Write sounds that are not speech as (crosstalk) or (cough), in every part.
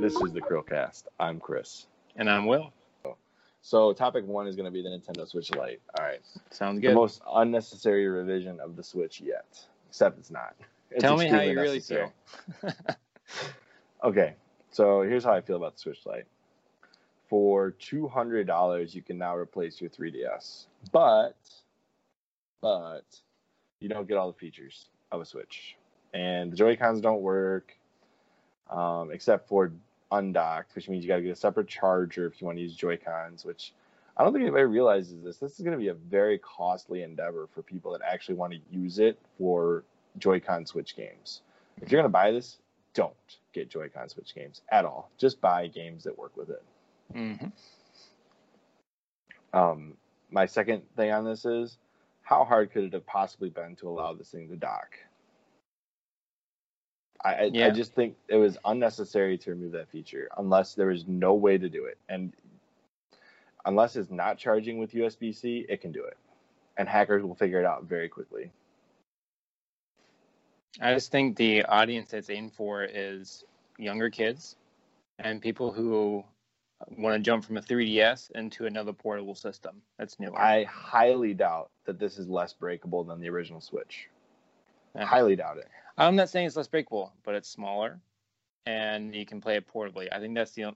This is the Chrillcast. I'm Chris. And I'm Will. So, topic one is going to be the Nintendo Switch Lite. All right. Sounds good. The most unnecessary revision of the Switch yet, except it's not. It's Tell me how you really feel. (laughs) (laughs) Okay, so here's how I feel about the Switch Lite. For two hundred dollars, you can now replace your 3DS, but but you don't get all the features of a Switch, and the Joy Cons don't work, um, except for undocked, which means you got to get a separate charger if you want to use Joy Cons. Which I don't think anybody realizes this. This is going to be a very costly endeavor for people that actually want to use it for Joy-Con Switch games. If you're going to buy this, don't get Joy-Con Switch games at all. Just buy games that work with it. hmm Um, my second thing on this is how hard could it have possibly been to allow this thing to dock? I, I, I just think it was unnecessary to remove that feature unless there was no way to do it. And unless it's not charging with USB C, it can do it. And hackers will figure it out very quickly. I just think the audience it's aimed for is younger kids and people who want to jump from a 3DS into another portable system that's new. I highly doubt that this is less breakable than the original Switch. Yeah. Highly doubt it. I'm not saying it's less breakable, but it's smaller, and you can play it portably. I think that's the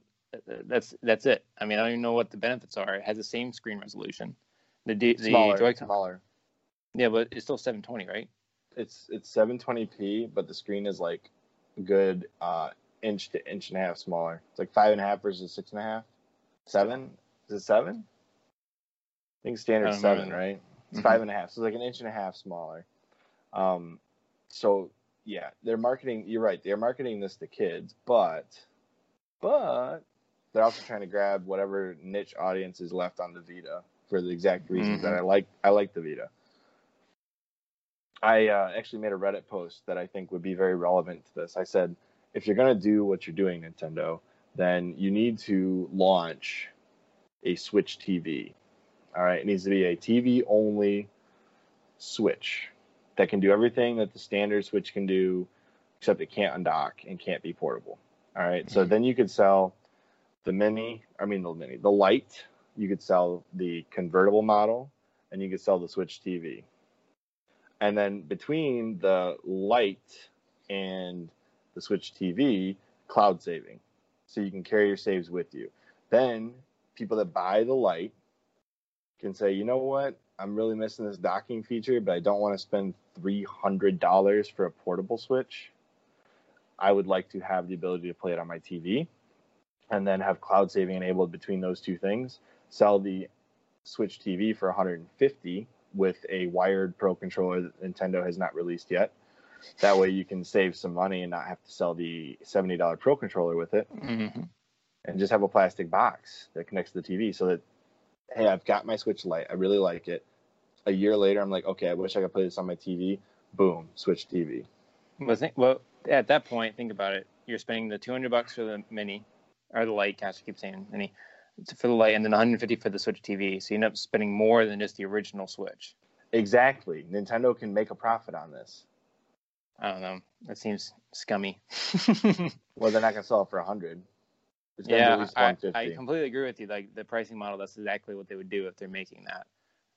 that's that's it. I mean, I don't even know what the benefits are. It has the same screen resolution. The D, the Smaller, Joy-Con, smaller. yeah, but it's still 720, right? It's it's 720p, but the screen is like good uh, inch to inch and a half smaller. It's like five and a half versus six and a half. Seven? Is it seven? I think standard I seven, know. right? It's Mhm. five and a half, so it's like an inch and a half smaller. Um, so yeah, they're marketing. You're right. They're marketing this to kids, but but they're also trying to grab whatever niche audience is left on the Vita for the exact reasons that I like. I like the Vita. I uh, actually made a Reddit post that I think would be very relevant to this. I said, if you're going to do what you're doing, Nintendo, then you need to launch a Switch TV. All right, it needs to be a TV only Switch that can do everything that the standard Switch can do, except it can't undock and can't be portable. All right, so then you could sell the mini, I mean the mini, the light. You could sell the convertible model, and you could sell the Switch TV. And then between the light and the Switch TV, cloud saving, so you can carry your saves with you. Then people that buy the light can say, you know what, I'm really missing this docking feature, but I don't want to spend three hundred dollars for a portable Switch. I would like to have the ability to play it on my TV, and then have cloud saving enabled between those two things. Sell the Switch TV for 150 with a wired Pro controller that Nintendo has not released yet. That way you can save some money and not have to sell the $70 Pro controller with it hmm and just have a plastic box that connects to the TV so that hey, I've got my Switch Lite. I really like it. A year later, I'm like, okay, I wish I could play this on my TV. Boom, Switch TV. Well, think, well, at that point, think about it. You're spending the 200 bucks for the mini, or the light. Gosh, I keep saying mini for the light, and then 150 for the Switch TV. So you end up spending more than just the original Switch. Exactly. Nintendo can make a profit on this. I don't know. That seems scummy. (laughs) Well, they're not gonna sell it for a hundred. It's gonna be at yeah, I. I completely agree with you. Like the pricing model, that's exactly what they would do if they're making that.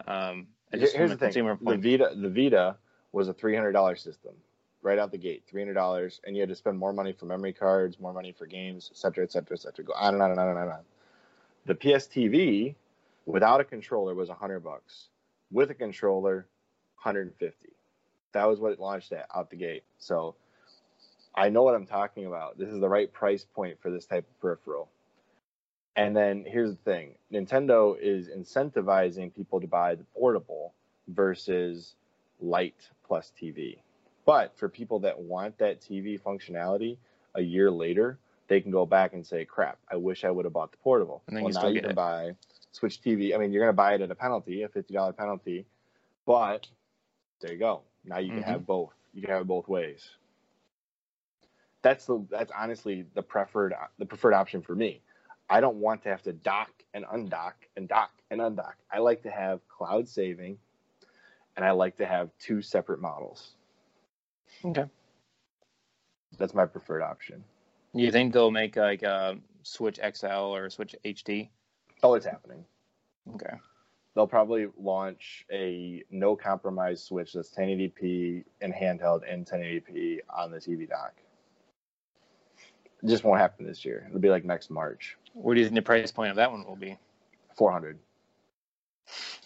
Um, Here's the thing: the. Vita, the Vita was a three hundred dollar system right out the gate, three hundred dollars, and you had to spend more money for memory cards, more money for games, et cetera, et cetera, et cetera. Go on and on and on and on. And on. The PS TV without a controller was a hundred bucks. With a controller, hundred and fifty. That was what it launched at out the gate. So I know what I'm talking about. This is the right price point for this type of peripheral. And then here's the thing Nintendo is incentivizing people to buy the portable versus light plus TV. But for people that want that TV functionality a year later, they can go back and say, crap, I wish I would have bought the portable. And then well, you now you can it. buy Switch TV. I mean, you're going to buy it at a penalty, a $50 penalty, but there you go. Now you can Mhm. have both. You can have it both ways. That's the that's honestly the preferred the preferred option for me. I don't want to have to dock and undock and dock and undock. I like to have cloud saving and I like to have two separate models. Okay. That's my preferred option. You think they'll make like a Switch XL or Switch HD? Oh, it's happening. Okay. They'll probably launch a no compromise Switch that's 1080p and handheld and 1080p on the TV dock. It just won't happen this year. It'll be like next March. What do you think the price point of that one will be? 400.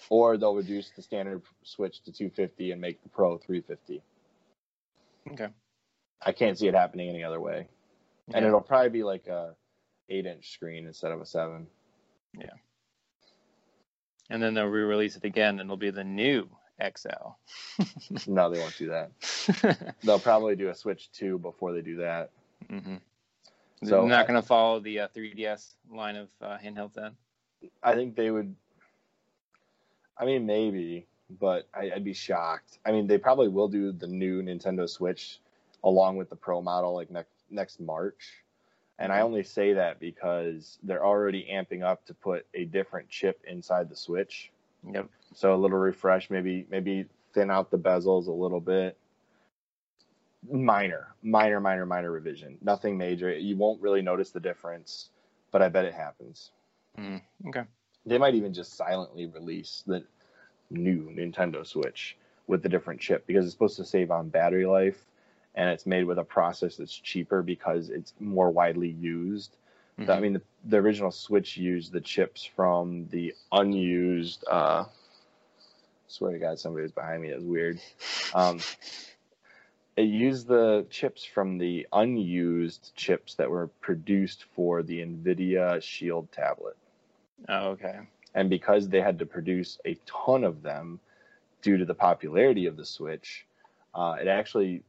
Or they'll reduce the standard Switch to 250 and make the Pro 350. Okay. I can't see it happening any other way. And it'll probably be like a eight inch screen instead of a seven. And then they'll re-release it again, and it'll be the new XL. (laughs) No, they won't do that. (laughs) They'll probably do a Switch 2 before they do that. mm-hmm. So They're not going to follow the uh, 3DS line of uh, handhelds then. I think they would. I mean, maybe, but I, I'd be shocked. I mean, they probably will do the new Nintendo Switch along with the Pro model like next next March. And I only say that because they're already amping up to put a different chip inside the Switch. Yep. So a little refresh, maybe maybe thin out the bezels a little bit. Minor, minor, minor, minor revision. Nothing major. You won't really notice the difference, but I bet it happens. Mm, okay. They might even just silently release the new Nintendo Switch with the different chip because it's supposed to save on battery life and it's made with a process that's cheaper because it's more widely used. The- I mean, the, the original Switch used the chips from the unused. Uh, swear to God, somebody was behind me. It was weird. Um, it used the chips from the unused chips that were produced for the NVIDIA Shield tablet. Oh, okay. And because they had to produce a ton of them due to the popularity of the Switch, uh, it actually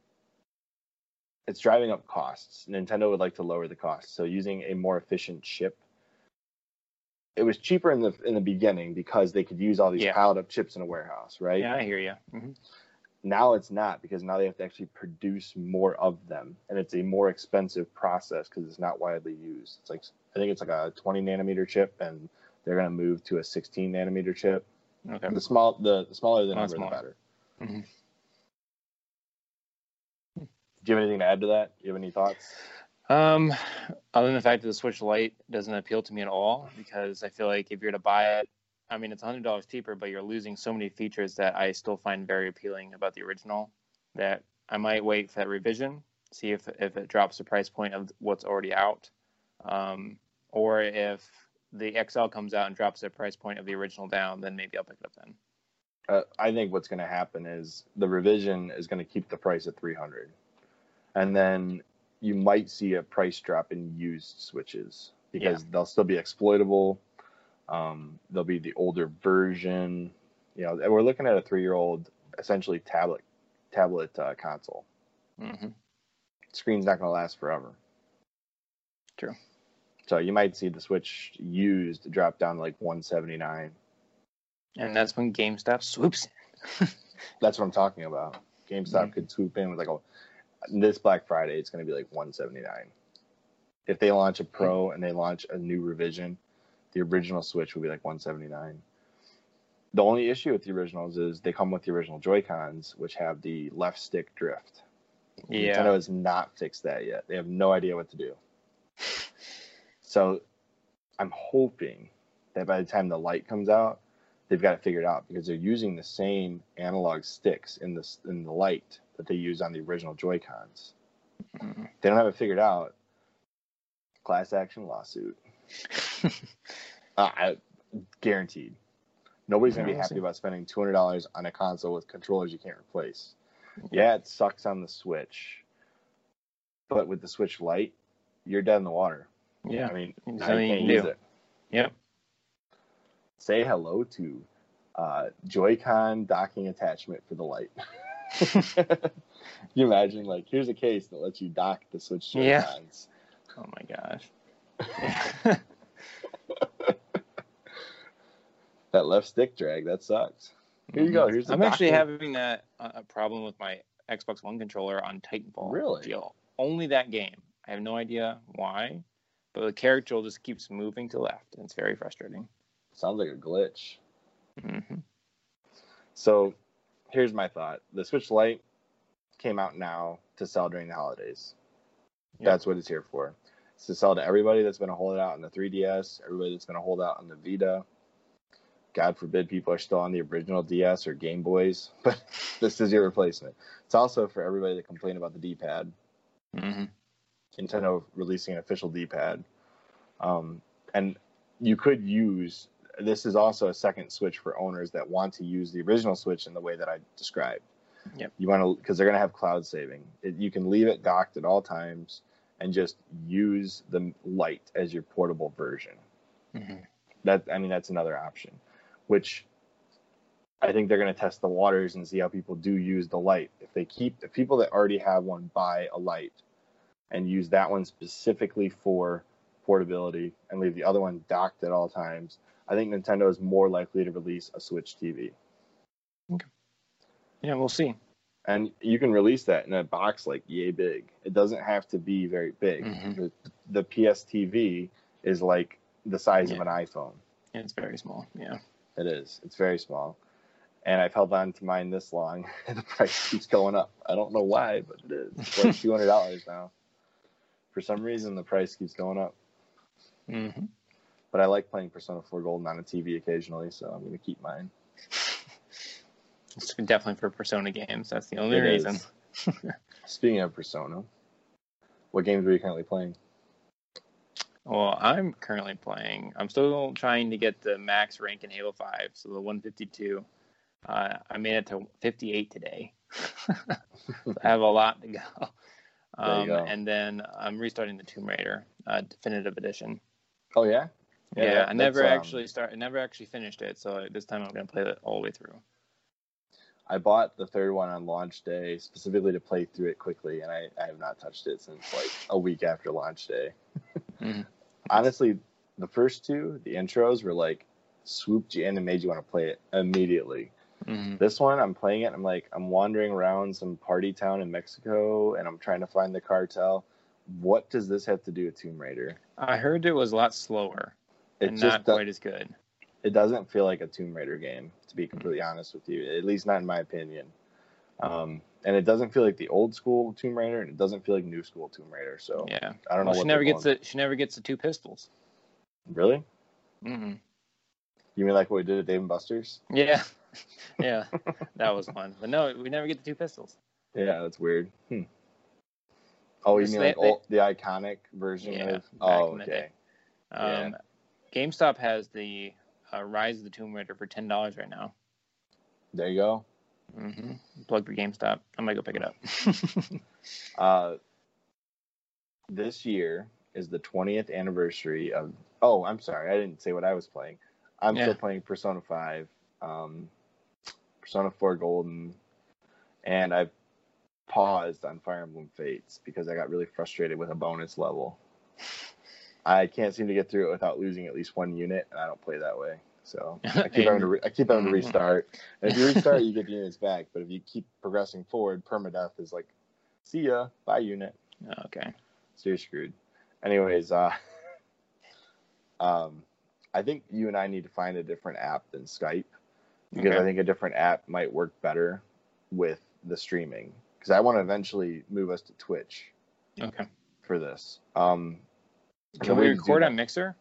it's driving up costs. Nintendo would like to lower the cost, so using a more efficient chip. It was cheaper in the in the beginning because they could use all these Yeah. piled up chips in a warehouse, right? Yeah, I hear you. hmm Now it's not because now they have to actually produce more of them, and it's a more expensive process because it's not widely used. It's like I think it's like a 20 nanometer chip, and they're going to move to a 16 nanometer chip. Okay. The small, the, the smaller the Oh, number, the smaller. better. Mhm. Do you have anything to add to that? Do you have any thoughts? Um, other than the fact that the Switch Lite doesn't appeal to me at all, because I feel like if you're to buy it, I mean, it's hundred dollars cheaper, but you're losing so many features that I still find very appealing about the original. That I might wait for that revision, see if if it drops the price point of what's already out, um, or if the XL comes out and drops the price point of the original down, then maybe I'll pick it up then. Uh, I think what's going to happen is the revision is going to keep the price at 300, and then you might see a price drop in used switches because they'll still be exploitable. Um, they'll be the older version. You know, we're looking at a three-year-old essentially tablet tablet uh, console. hmm Screen's not going to last forever. True. So you might see the Switch used drop down to like 179. And that's when GameStop swoops in. (laughs) That's what I'm talking about. GameStop Mhm. could swoop in with like a this Black Friday. It's going to be like 179. If they launch a Pro hmm. and they launch a new revision, the original Switch will be like 179. The only issue with the originals is they come with the original Joy Cons, which have the left stick drift. Yeah. Nintendo has not fixed that yet. They have no idea what to do. (laughs) So I'm hoping that by the time the light comes out, they've got it figured out because they're using the same analog sticks in the in the light that they use on the original Joy Cons. Mhm. They don't have it figured out. Class action lawsuit. (laughs) Uh, I, guaranteed. Nobody's gonna be happy about spending two hundred dollars on a console with controllers you can't replace. Yeah, it sucks on the Switch, but with the Switch Lite, you're dead in the water. Yeah. I mean, I can't can use do. it. Yep. Say hello to uh, Joy-Con docking attachment for the Lite. (laughs) (laughs) You imagine, like, here's a case that lets you dock the Switch Yeah. Oh my gosh. (laughs) That left stick drag, that sucks. Here you go. Here's the I'm actually having that uh, a problem with my Xbox One controller on Titanfall. Really? GL. Only that game. I have no idea why, but the character just keeps moving to left, and it's very frustrating. Sounds like a glitch. hmm So here's my thought. The Switch Lite, came out now to sell during the holidays. Yep. That's what it's here for. It's to sell to everybody that's been a holdout on the 3DS, everybody that's been a holdout on the Vita. God forbid people are still on the original DS or Game Boys, (laughs) but this is your replacement. It's also for everybody that complained about the D-pad. hmm Nintendo releasing an official D-pad, um, and you could use. This is also a second Switch for owners that want to use the original Switch in the way that I described. Yep. You want to because they're going to have cloud saving. It, you can leave it docked at all times and just use the light as your portable version. hmm That I mean that's another option, which I think they're going to test the waters and see how people do use the light. If they keep the people that already have one buy a light and use that one specifically for portability and leave the other one docked at all times, I think Nintendo is more likely to release a Switch TV. Okay. Yeah, we'll see. And you can release that in a box like yay big. It doesn't have to be very big. Mhm. The, the PS TV is like the size of an iPhone. It's very small. Yeah. It is. It's very small. And I've held on to mine this long, (laughs) and the price keeps going up. I don't know why, but it is. It's like (laughs) two hundred dollars now. For some reason, the price keeps going up. hmm But I like playing Persona 4 Golden on a TV occasionally, so I'm going to keep mine. (laughs) It's definitely for Persona games. That's the only It reason. (laughs) Speaking of Persona, what games are you currently playing? Well, I'm currently playing. I'm still trying to get the max rank in Halo 5, so the 152. Uh, I made it to 58 today. (laughs) So I have a lot to go. Um, go. And then I'm restarting the Tomb Raider uh, Definitive Edition. Oh yeah, Yeah, that- I never um, actually start. I never actually finished it, so this time I'm gonna play it all the way through. I bought the third one on launch day specifically to play through it quickly, and I, I have not touched it since like a week after launch day. (laughs) Mhm. Honestly, the first two, the intros were like swooped you in and made you want to play it immediately. hmm This one, I'm playing it. I'm like, I'm wandering around some party town in Mexico, and I'm trying to find the cartel. What does this have to do with Tomb Raider? I heard it was a lot slower It and just not quite as good. it doesn't feel like a Tomb Raider game, to be completely honest with you. At least not in my opinion. Um, and it doesn't feel like the old school Tomb Raider, and it doesn't feel like new school Tomb Raider. So Yeah, I don't know she never gets the she never gets the two pistols. Really? Mm-hmm. You mean like what we did at Dave and Buster's? Yeah, (laughs) yeah, that was fun. But no, we never get the two pistols. Yeah, that's weird. Hmm. Oh, you mean they- like they- old, the iconic version Yeah, of? back Oh, in the okay. day. Yeah. GameStop has the uh, Rise of the Tomb Raider for ten dollars right now. There you go. hmm Plug for GameStop. I might go pick it up. (laughs) Uh, this year is the 20th anniversary of. Oh, I'm sorry, I didn't say what I was playing. I'm Yeah. still playing Persona 5, um, Persona 4 Golden, and I've paused on Fire Emblem Fates because I got really frustrated with a bonus level. (laughs) I can't seem to get through it without losing at least one unit, and I don't play that way. So (laughs) I keep having to re- I keep having to Mhm. restart. And if you restart, you (laughs) get the units back. But if you keep progressing forward, permadeath is like, see ya, bye unit. okay. So you're screwed. Anyways, uh, (laughs) um, I think you and I need to find a different app than Skype because Okay. I think a different app might work better with the streaming. Because I want to eventually move us to Twitch Okay. for this. Um, Can we way to do record on Mixer?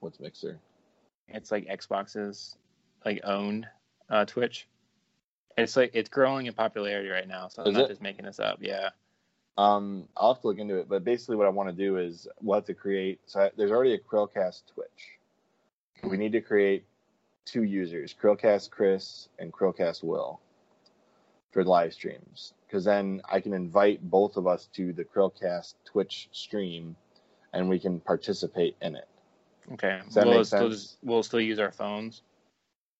What's Mixer? It's like Xbox's like owned uh, Twitch. It's like it's growing in popularity right now, so I'm Is not it? just making this up. Yeah. Um, I'll have to look into it, but basically, what I want to do is we'll have to create. So I, there's already a Chrillcast Twitch. We need to create two users: Chrillcast Chris and Chrillcast Will for live streams. Because then I can invite both of us to the Chrillcast Twitch stream, and we can participate in it. Okay. Does that we'll make still sense? just, we'll still use our phones.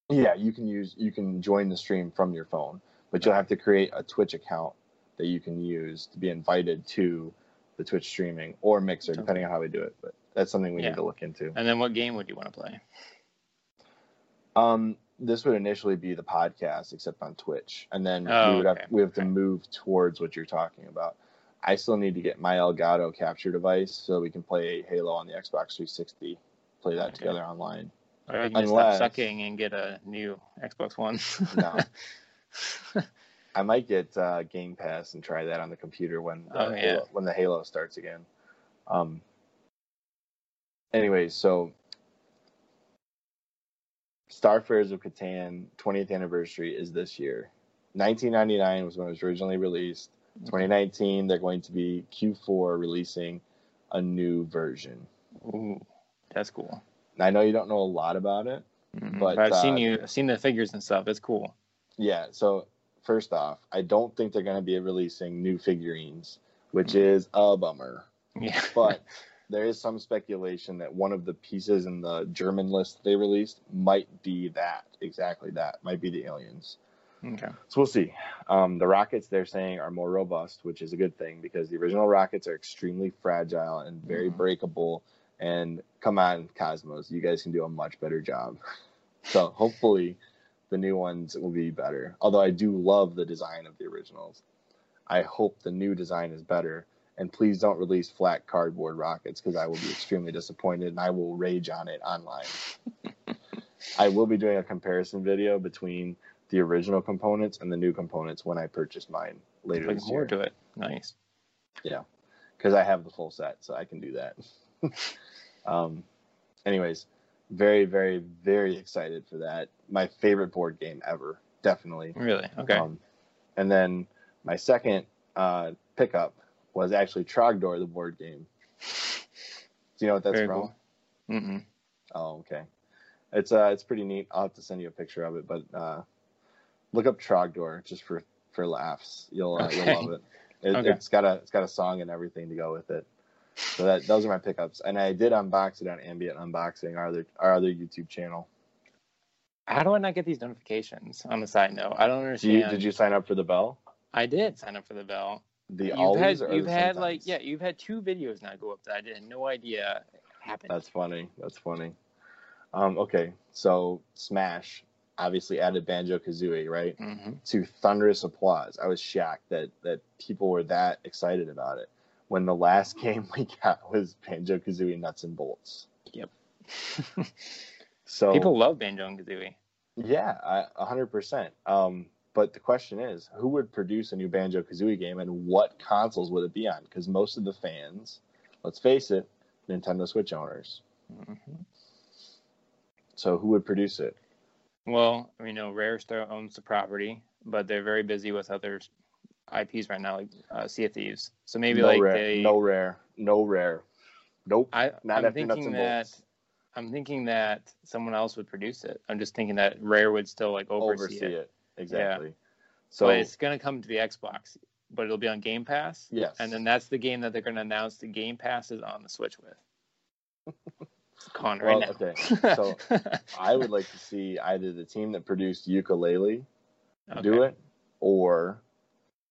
Yeah, you can use you can join the stream from your phone, but you'll have to create a Twitch account that you can use to be invited to the Twitch streaming or Mixer, depending on how we do it. But that's something we Yeah. need to look into. And then what game would you want to play? Um, this would initially be the podcast, except on Twitch, and then Oh, we would have we have to Okay. move towards what you're talking about. I still need to get my Elgato capture device so we can play Halo on the Xbox 360, play that Okay. together online. Or you can Unless- stop sucking and get a new Xbox One. No. (laughs) I might get uh, Game Pass and try that on the computer when the Oh, yeah. Halo, when the Halo starts again. Um. Anyways, so Starfarers of Catan 20th anniversary is this year. 1999 was when it was originally released. 2019, they're going to be Q4 releasing a new version. Ooh, that's cool. I know you don't know a lot about it. Mhm. But, I've seen uh, you, I've seen the figures and stuff. It's cool. Yeah, so first off, I don't think they're going to be releasing new figurines, which Mm. is a bummer. Yeah. But (laughs) there is some speculation that one of the pieces in the German list they released might be that, exactly that, might be the aliens. okay. So we'll see. Um, the rockets they're saying are more robust, which is a good thing because the original rockets are extremely fragile and very Mhm. breakable. And come on, Kosmos, you guys can do a much better job. (laughs) So hopefully, the new ones will be better. Although I do love the design of the originals, I hope the new design is better. And please don't release flat cardboard rockets because I will be extremely disappointed and I will rage on it online. (laughs) I will be doing a comparison video between the original components and the new components when I purchase mine later Looking this year forward to it. Nice. Yeah, because I have the full set, so I can do that. (laughs) um, anyways, very, very, very excited for that. My favorite board game ever, definitely. Really? Okay. Um, and then my second uh, pickup was actually Trogdor, the board game. Do you know what that's Very from? cool. Mm-mm. Oh, okay. It's uh, it's pretty neat. I'll have to send you a picture of it, but uh, look up Trogdor just for for laughs. You'll uh, Okay. you'll love it. it Okay. It's got a it's got a song and everything to go with it. So that those are my pickups, and I did unbox it on Ambient Unboxing, our other our other YouTube channel. How do I not get these notifications? On the side note, I don't Do understand. you, did you sign up for the bell? I did sign up for the bell. The you've always had you've the had like yeah you've had two videos now go up that I did had no idea happened. That's funny. That's funny. Um, okay, so Smash obviously added Banjo Kazooie, right? hmm to thunderous applause. I was shocked that that people were that excited about it. When the last (laughs) game we got was Banjo Kazooie Nuts and Bolts. Yep. (laughs) So People love Banjo and Kazooie. yeah, hundred percent. Um, but the question is, who would produce a new Banjo Kazooie game, and what consoles would it be on? Because most of the fans, let's face it, Nintendo Switch owners. Mhm. So who would produce it? Well, we know Rare still owns the property, but they're very busy with other IPs right now, like uh, Sea of Thieves. So maybe no like rare, they. no rare, no rare. Nope. I, not I'm thinking that. I'm thinking that someone else would produce it. I'm just thinking that Rare would still like oversee, oversee it. it. Exactly. So but it's gonna come to the Xbox, but it'll be on Game Pass. yes, And then that's the game that they're gonna announce the Game Pass is on the Switch with. (laughs) Con well, right now. okay. (laughs) So I would like to see either the team that produced Yooka-Laylee do it or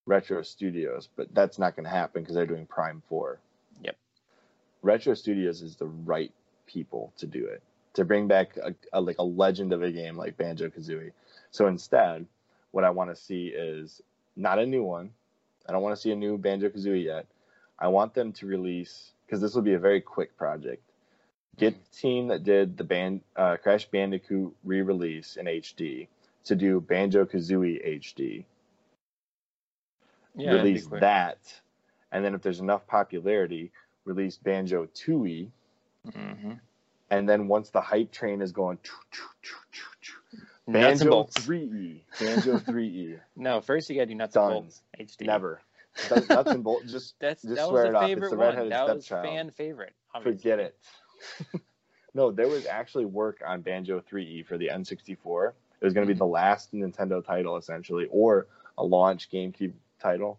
Retro Studios, but that's not going to happen because they're doing Prime Four. Yep. Retro Studios is the right people to do it to bring back a, a like a legend of a game like Banjo Kazooie. So instead, what I want to see is not a new one. I don't want to see a new Banjo Kazooie yet. I want them to release because this will be a very quick project. Get the team that did the band uh, Crash Bandicoot re-release in HD to do Banjo Kazooie HD. Yeah, release that, and then if there's enough popularity, release Banjo Tooie, Mm-hmm. and then once the hype train is going, choo, choo, choo, choo, Nuts and Banjo bolts. 3E, Banjo Threeie, No, first you gotta do nuts Done. and bolts. HD. never. (laughs) Nuts nuts and bolts, just That's Just that swear was it a off. It's favorite the one. That was fan favorite. obviously. forget it. (laughs) no, there was actually work on Banjo Threeie for the N64. It was going to be the last Nintendo title, essentially, or a launch GameCube title,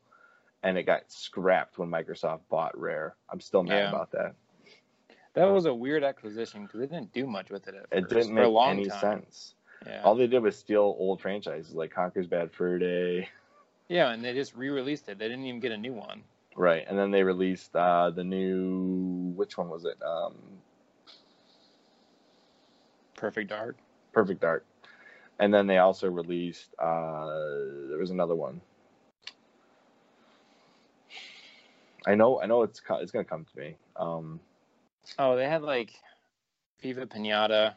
and it got scrapped when Microsoft bought Rare. I'm still mad Yeah. about that. That was a weird acquisition because they didn't do much with it at It first, didn't make any time. sense. Yeah. All they did was steal old franchises like Conker's Bad Fur Day. yeah, and they just re-released it. They didn't even get a new one. Right, and then they released uh, the new which one was it? Um, Perfect Dark. Perfect Dark, and then they also released uh, there was another one. I know, I know it's it's gonna come to me. Um, Oh, they had like Viva Pinata.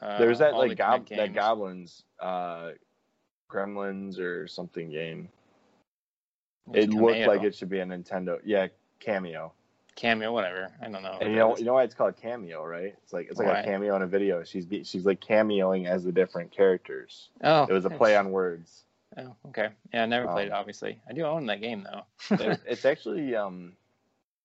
Uh, there was that like gob- that goblins uh, Gremlins or something game. It looked like it should be a Nintendo. Yeah, Kameo. cameo, whatever. I don't know. And you know, you know why it's called Kameo, right? It's like it's like Why? a cameo in a video. She's she's like cameoing as the different characters. oh, It was a play on words. Oh, okay. Yeah, I never played it. Um, Obviously, I do own that game though. (laughs) (laughs) It's actually um,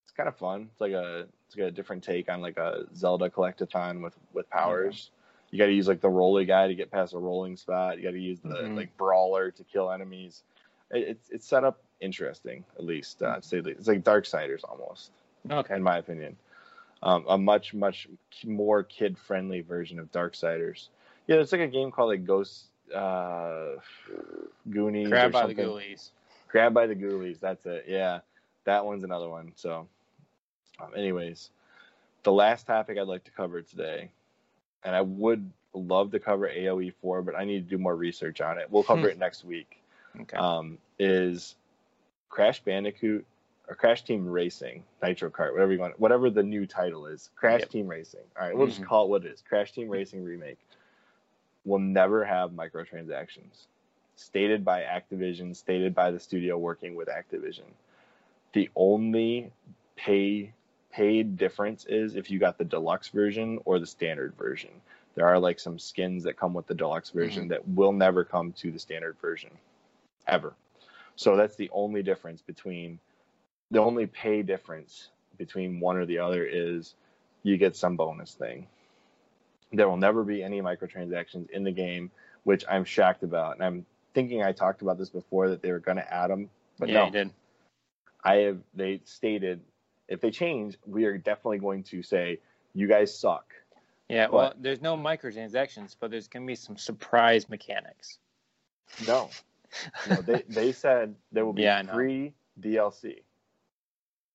it's kind of fun. It's like a it's like a different take on like a Zelda collectathon with with powers. You got to use like the rolly guy to get past a rolling spot. You got to use the Mhm. like brawler to kill enemies. It, it's it's set up interesting at least. Uh, say. It's like Darksiders almost. okay. in my opinion. Um, a much, much more kid friendly version of Darksiders. Yeah, it's like a game called like Ghost uh, Goonies Grab by something. the ghoulies. Grab by the Ghoulies. That's it. Yeah, that one's another one. So, um, anyways, the last topic I'd like to cover today, and I would love to cover AOE four, but I need to do more research on it. We'll cover it next week Okay. um, is Crash Bandicoot or Crash Team Racing, Nitro Kart, whatever you want, whatever the new title is. Crash Yep. Team Racing. All right, we'll Mhm. just call it what it is. Crash Team Racing remake will never have microtransactions. Stated by Activision, stated by the studio working with Activision. The only pay paid difference is if you got the deluxe version or the standard version. There are like some skins that come with the deluxe version mm-hmm. that will never come to the standard version ever. So that's the only difference between the only pay difference between one or the other is you get some bonus thing. There will never be any microtransactions in the game, which I'm shocked about. And I'm thinking I talked about this before that they were going to add them, but yeah, no. you did. I have they stated if they change, we are definitely going to say you guys suck. Yeah. Well, there's no microtransactions, but there's gonna be some surprise mechanics. No, no they (laughs) they said there will be Yeah, free DLC.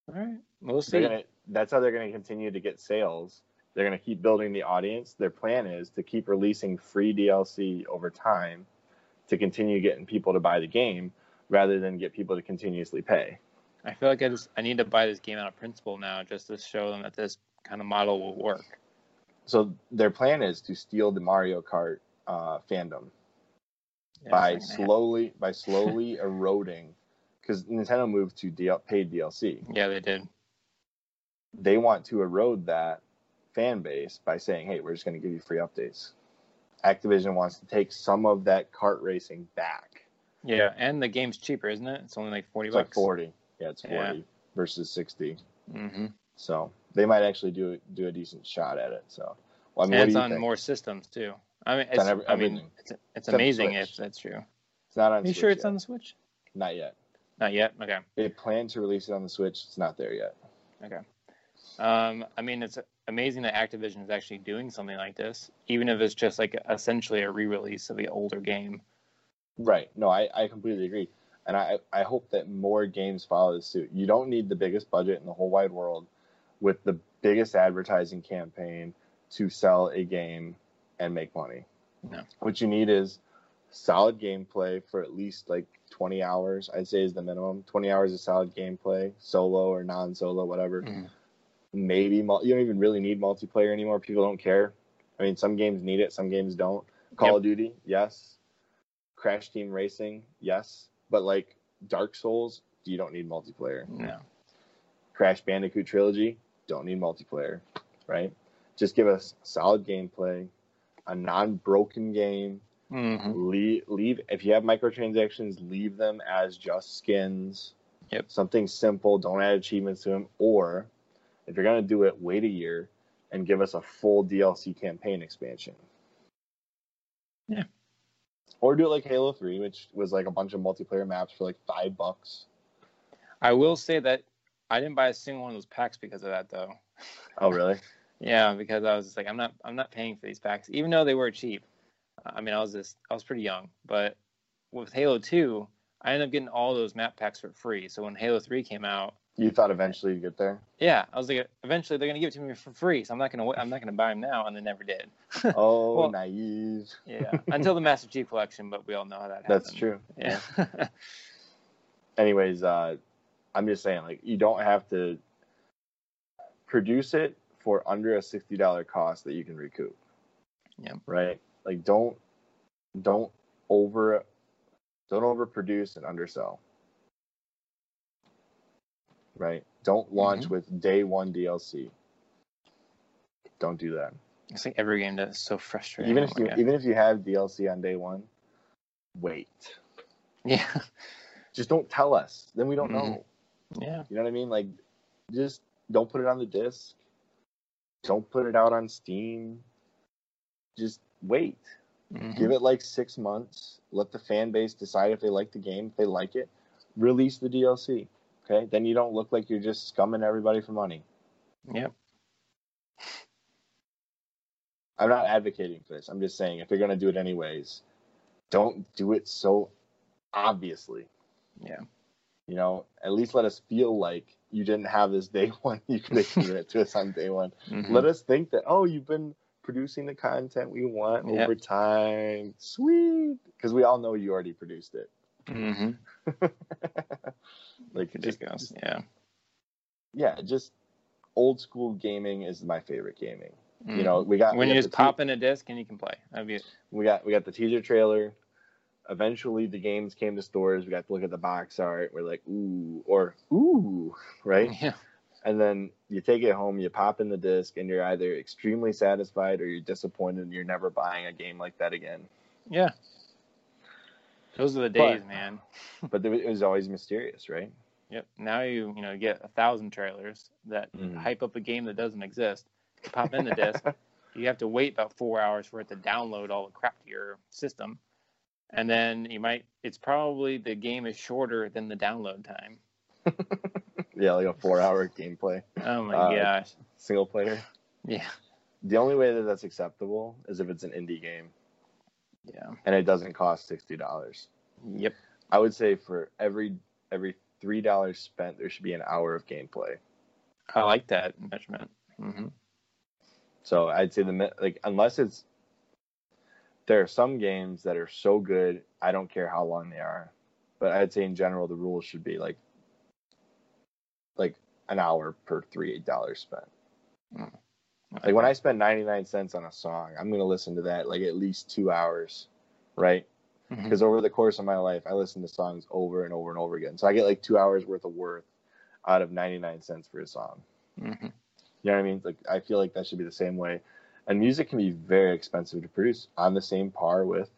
All right. We'll see. gonna, that's how they're going to continue to get sales. They're going to keep building the audience. Their plan is to keep releasing free DLC over time to continue getting people to buy the game rather than get people to continuously pay. I feel like I just I need to buy this game out of principle now just to show them that this kind of model will work. So their plan is to steal the Mario Kart uh, fandom Yeah, by not gonna slowly by (laughs) slowly eroding because Nintendo moved to DL, paid DLC. Yeah, they did. They want to erode that fan base by saying, "Hey, we're just going to give you free updates." Activision wants to take some of that kart racing back. Yeah, and the game's cheaper, isn't it? It's only like forty It's like bucks. forty. Yeah, it's Yeah. forty versus sixty. Mm-hmm. So they might actually do do a decent shot at it. So, well, I mean, and it's on think? more systems too. I mean, It's it's, every- I mean, everything. it's, it's amazing if that's true. It's not on. Are you Switch sure it's yet. on the Switch? Not yet. Not yet. Okay. They plan to release it on the Switch. It's not there yet. Um, I mean, it's amazing that Activision is actually doing something like this, even if it's just like essentially a re-release of the older game. Right. No, I, I completely agree. And I, I hope that more games follow this suit. You don't need the biggest budget in the whole wide world with the biggest advertising campaign to sell a game and make money. No. What you need is solid gameplay for at least like 20 hours, I'd say is the minimum. 20 hours of solid gameplay, solo or non solo, whatever. Mhm. Maybe you don't even really need multiplayer anymore. People don't care. I mean, some games need it, some games don't. Call Yep. of Duty, yes. Crash Team Racing, yes. But like Dark Souls, you don't need multiplayer. No. Crash Bandicoot Trilogy, don't need multiplayer, right? Just give us solid gameplay, a non-broken game. hmm Leave, leave if you have microtransactions, leave them as just skins. Yep. Something simple. Don't add achievements to them. Or if you're gonna do it, wait a year and give us a full DLC campaign expansion. Yeah. Or do it like Halo Three, which was like a bunch of multiplayer maps for like five bucks. I will say that I didn't buy a single one of those packs because of that, though. Oh, really? (laughs) Yeah, because I was just like, I'm not, I'm not paying for these packs, even though they were cheap. I mean, I was just, I was pretty young, but with Halo Two, I ended up getting all those map packs for free. So when Halo Three came out, You thought eventually you'd get there? yeah, I was like, eventually they're gonna give it to me for free, so I'm not gonna, I'm not gonna buy them now, and they never did. (laughs) Oh, Well- naive. Yeah, until the Master Chief Collection, but we all know how that happened. That's true. Yeah. (laughs) anyways, uh, I'm just saying, like, you don't have to produce it for under a sixty dollar cost that you can recoup. Yep. Right. Like, don't don't over Don't overproduce and undersell. Right? Don't launch Mhm. with day one DLC. Don't do that. It's like every game that's So frustrating. Even Oh if you even if you have DLC on day one, wait. (laughs) yeah, Just don't tell us. Then we don't Mhm. know. yeah, You know what I mean? Like, just don't put it on the disc. Don't put it out on Steam. Just wait. Mhm. Give it like six months. Let the fan base decide if they like the game. If they like it, release the DLC. Okay, then you don't look like you're just scumming everybody for money. yep. I'm not advocating for this. I'm just saying if you're gonna do it anyways, don't do it so obviously. Yeah. You know, at least let us feel like you didn't have this day (laughs) one. You could have (laughs) given it to us on day one. Mhm. Let us think that oh, you've been producing the content we want Yep. over time. Sweet, because we all know you already produced it. Mhm. (laughs) like just, Ridiculous. Yeah. yeah, just old school gaming is my favorite gaming. Mhm. You know, we got when we you just the te- pop in a disc and you can play. Be we got we got the teaser trailer. Eventually, the games came to stores. We got to look at the box art. We're like, ooh, or ooh, right? (laughs) yeah. And then you take it home, you pop in the disc, and you're either extremely satisfied or you're disappointed, and you're never buying a game like that again. Yeah. Those are the days, man. (laughs) But it was always mysterious, right? Yep. Now you you know get a thousand trailers that Mhm. hype up a game that doesn't exist. Pop in the disc. (laughs) you have to wait about four hours for it to download all the crap to your system, and then you might. It's probably the game is shorter than the download time. (laughs) Yeah, like a four-hour gameplay, Oh my Uh, gosh. single player. Yeah. The only way that that's acceptable is if it's an indie game Yeah. and it doesn't cost sixty dollars. Yep. I would say for every every three dollars spent, there should be an hour of gameplay. I like that measurement. hmm So I'd say the like unless it's there are some games that are so good, I don't care how long they are, but I'd say in general the rules should be like like an hour per three dollars spent. Like when I spend ninety nine cents on a song, I'm gonna listen to that like at least two hours, right? Mhm. Because over the course of my life, I listen to songs over and over and over again. So I get like two hours worth of worth out of 99 cents for a song. Mhm. You know what I mean? Like I feel like that should be the same way. And music can be very expensive to produce on the same par with.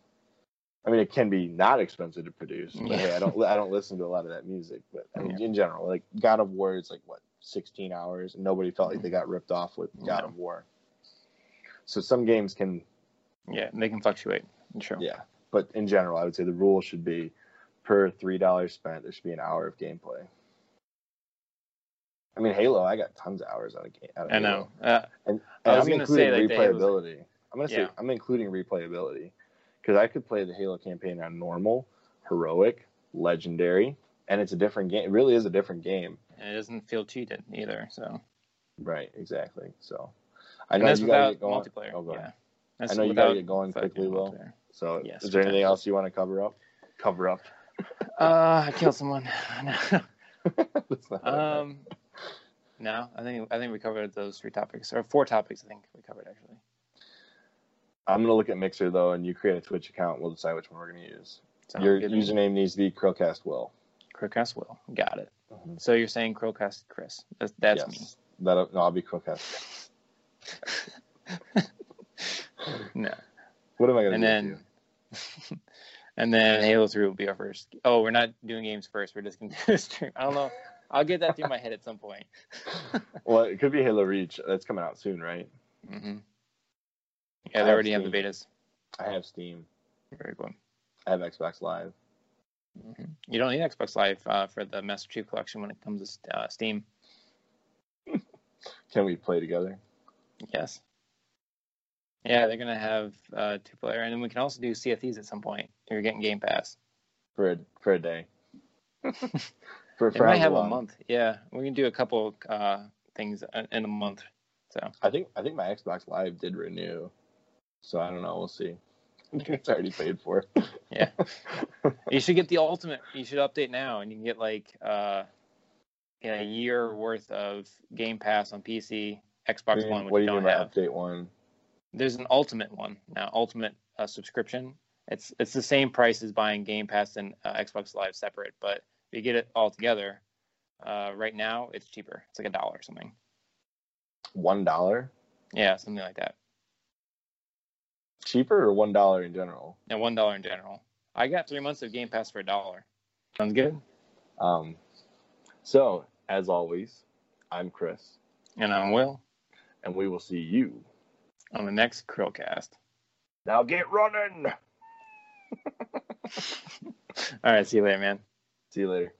I mean, it can be not expensive to produce, but Yeah. hey, I don't I don't listen to a lot of that music. But I mean, Yeah. in general, like God of War is like what 16 hours, and nobody felt like they got ripped off with God No. of War. So some games can Yeah, they can fluctuate. Sure. yeah, but in general, I would say the rule should be per three dollars spent, there should be an hour of gameplay. I mean, Halo, I got tons of hours out of game. Out of I know. Uh, and, I and was I'm gonna including say, like, replayability. I'm gonna say Yeah. I'm including replayability because I could play the Halo campaign on normal, heroic, legendary, and it's a different game. It really is a different game. And it doesn't feel cheated either. So Right, exactly. So I and know you gotta get going. multiplier. Oh, go yeah. ahead. I know you gotta get going quickly, Will. So Yes, is there anything else you want to cover up? Cover up. Uh, I killed someone. That's not what I meant. um, no, I think I think we covered those three topics or four topics. I think we covered actually. I'm gonna look at Mixer though, and you create a Twitch account. We'll decide which one we're gonna use. Sounds Your good to me. username needs to be Crowcast Will. Crowcast Will. Got it. So you're saying Crowcast Chris? That's, that's yes. That'll, no, I'll be Crowcast. (laughs) No. What am I gonna And do? then, (laughs) and then Halo Three will be our first. Oh, we're not doing games first. We're just gonna (laughs) do a stream. I don't know. I'll get that through my head at some point. Well, it could be Halo Reach. That's coming out soon, right? Mm-hmm. Yeah, have they already have the betas. I have Steam. Very cool. I have Xbox Live. Hmm You don't need Xbox Live uh, for the Master Chief Collection when it comes to uh, Steam. (laughs) Can we play together? Yes. Yeah, they're gonna have uh, two player, and then we can also do CFEs at some point. You're getting Game Pass. for a for a day. (laughs) for for might have a month. Yeah, we can do a couple uh, things in a month. So I think I think my Xbox Live did renew, so I don't know. We'll see. (laughs) it's already paid for. Yeah. you should get the ultimate. You should update now, and you can get like uh, a year worth of Game Pass on PC, Xbox do you One, mean- which what do you mean don't by have. update one? There's an ultimate one now, ultimate uh, subscription It's it's the same price as buying Game Pass and uh, Xbox Live separate, but if you get it all together, uh, right now it's cheaper. It's like a dollar or something. One dollar Yeah, something like that. Cheaper or one dollar in general? And one dollar in general. I got three months of Game Pass for a dollar. Sounds good. Um, so as always, I'm Chris, And I'm Will and we will see you. on the next Chrillcast. Now get running. (laughs) All right, see you later, man. See you later.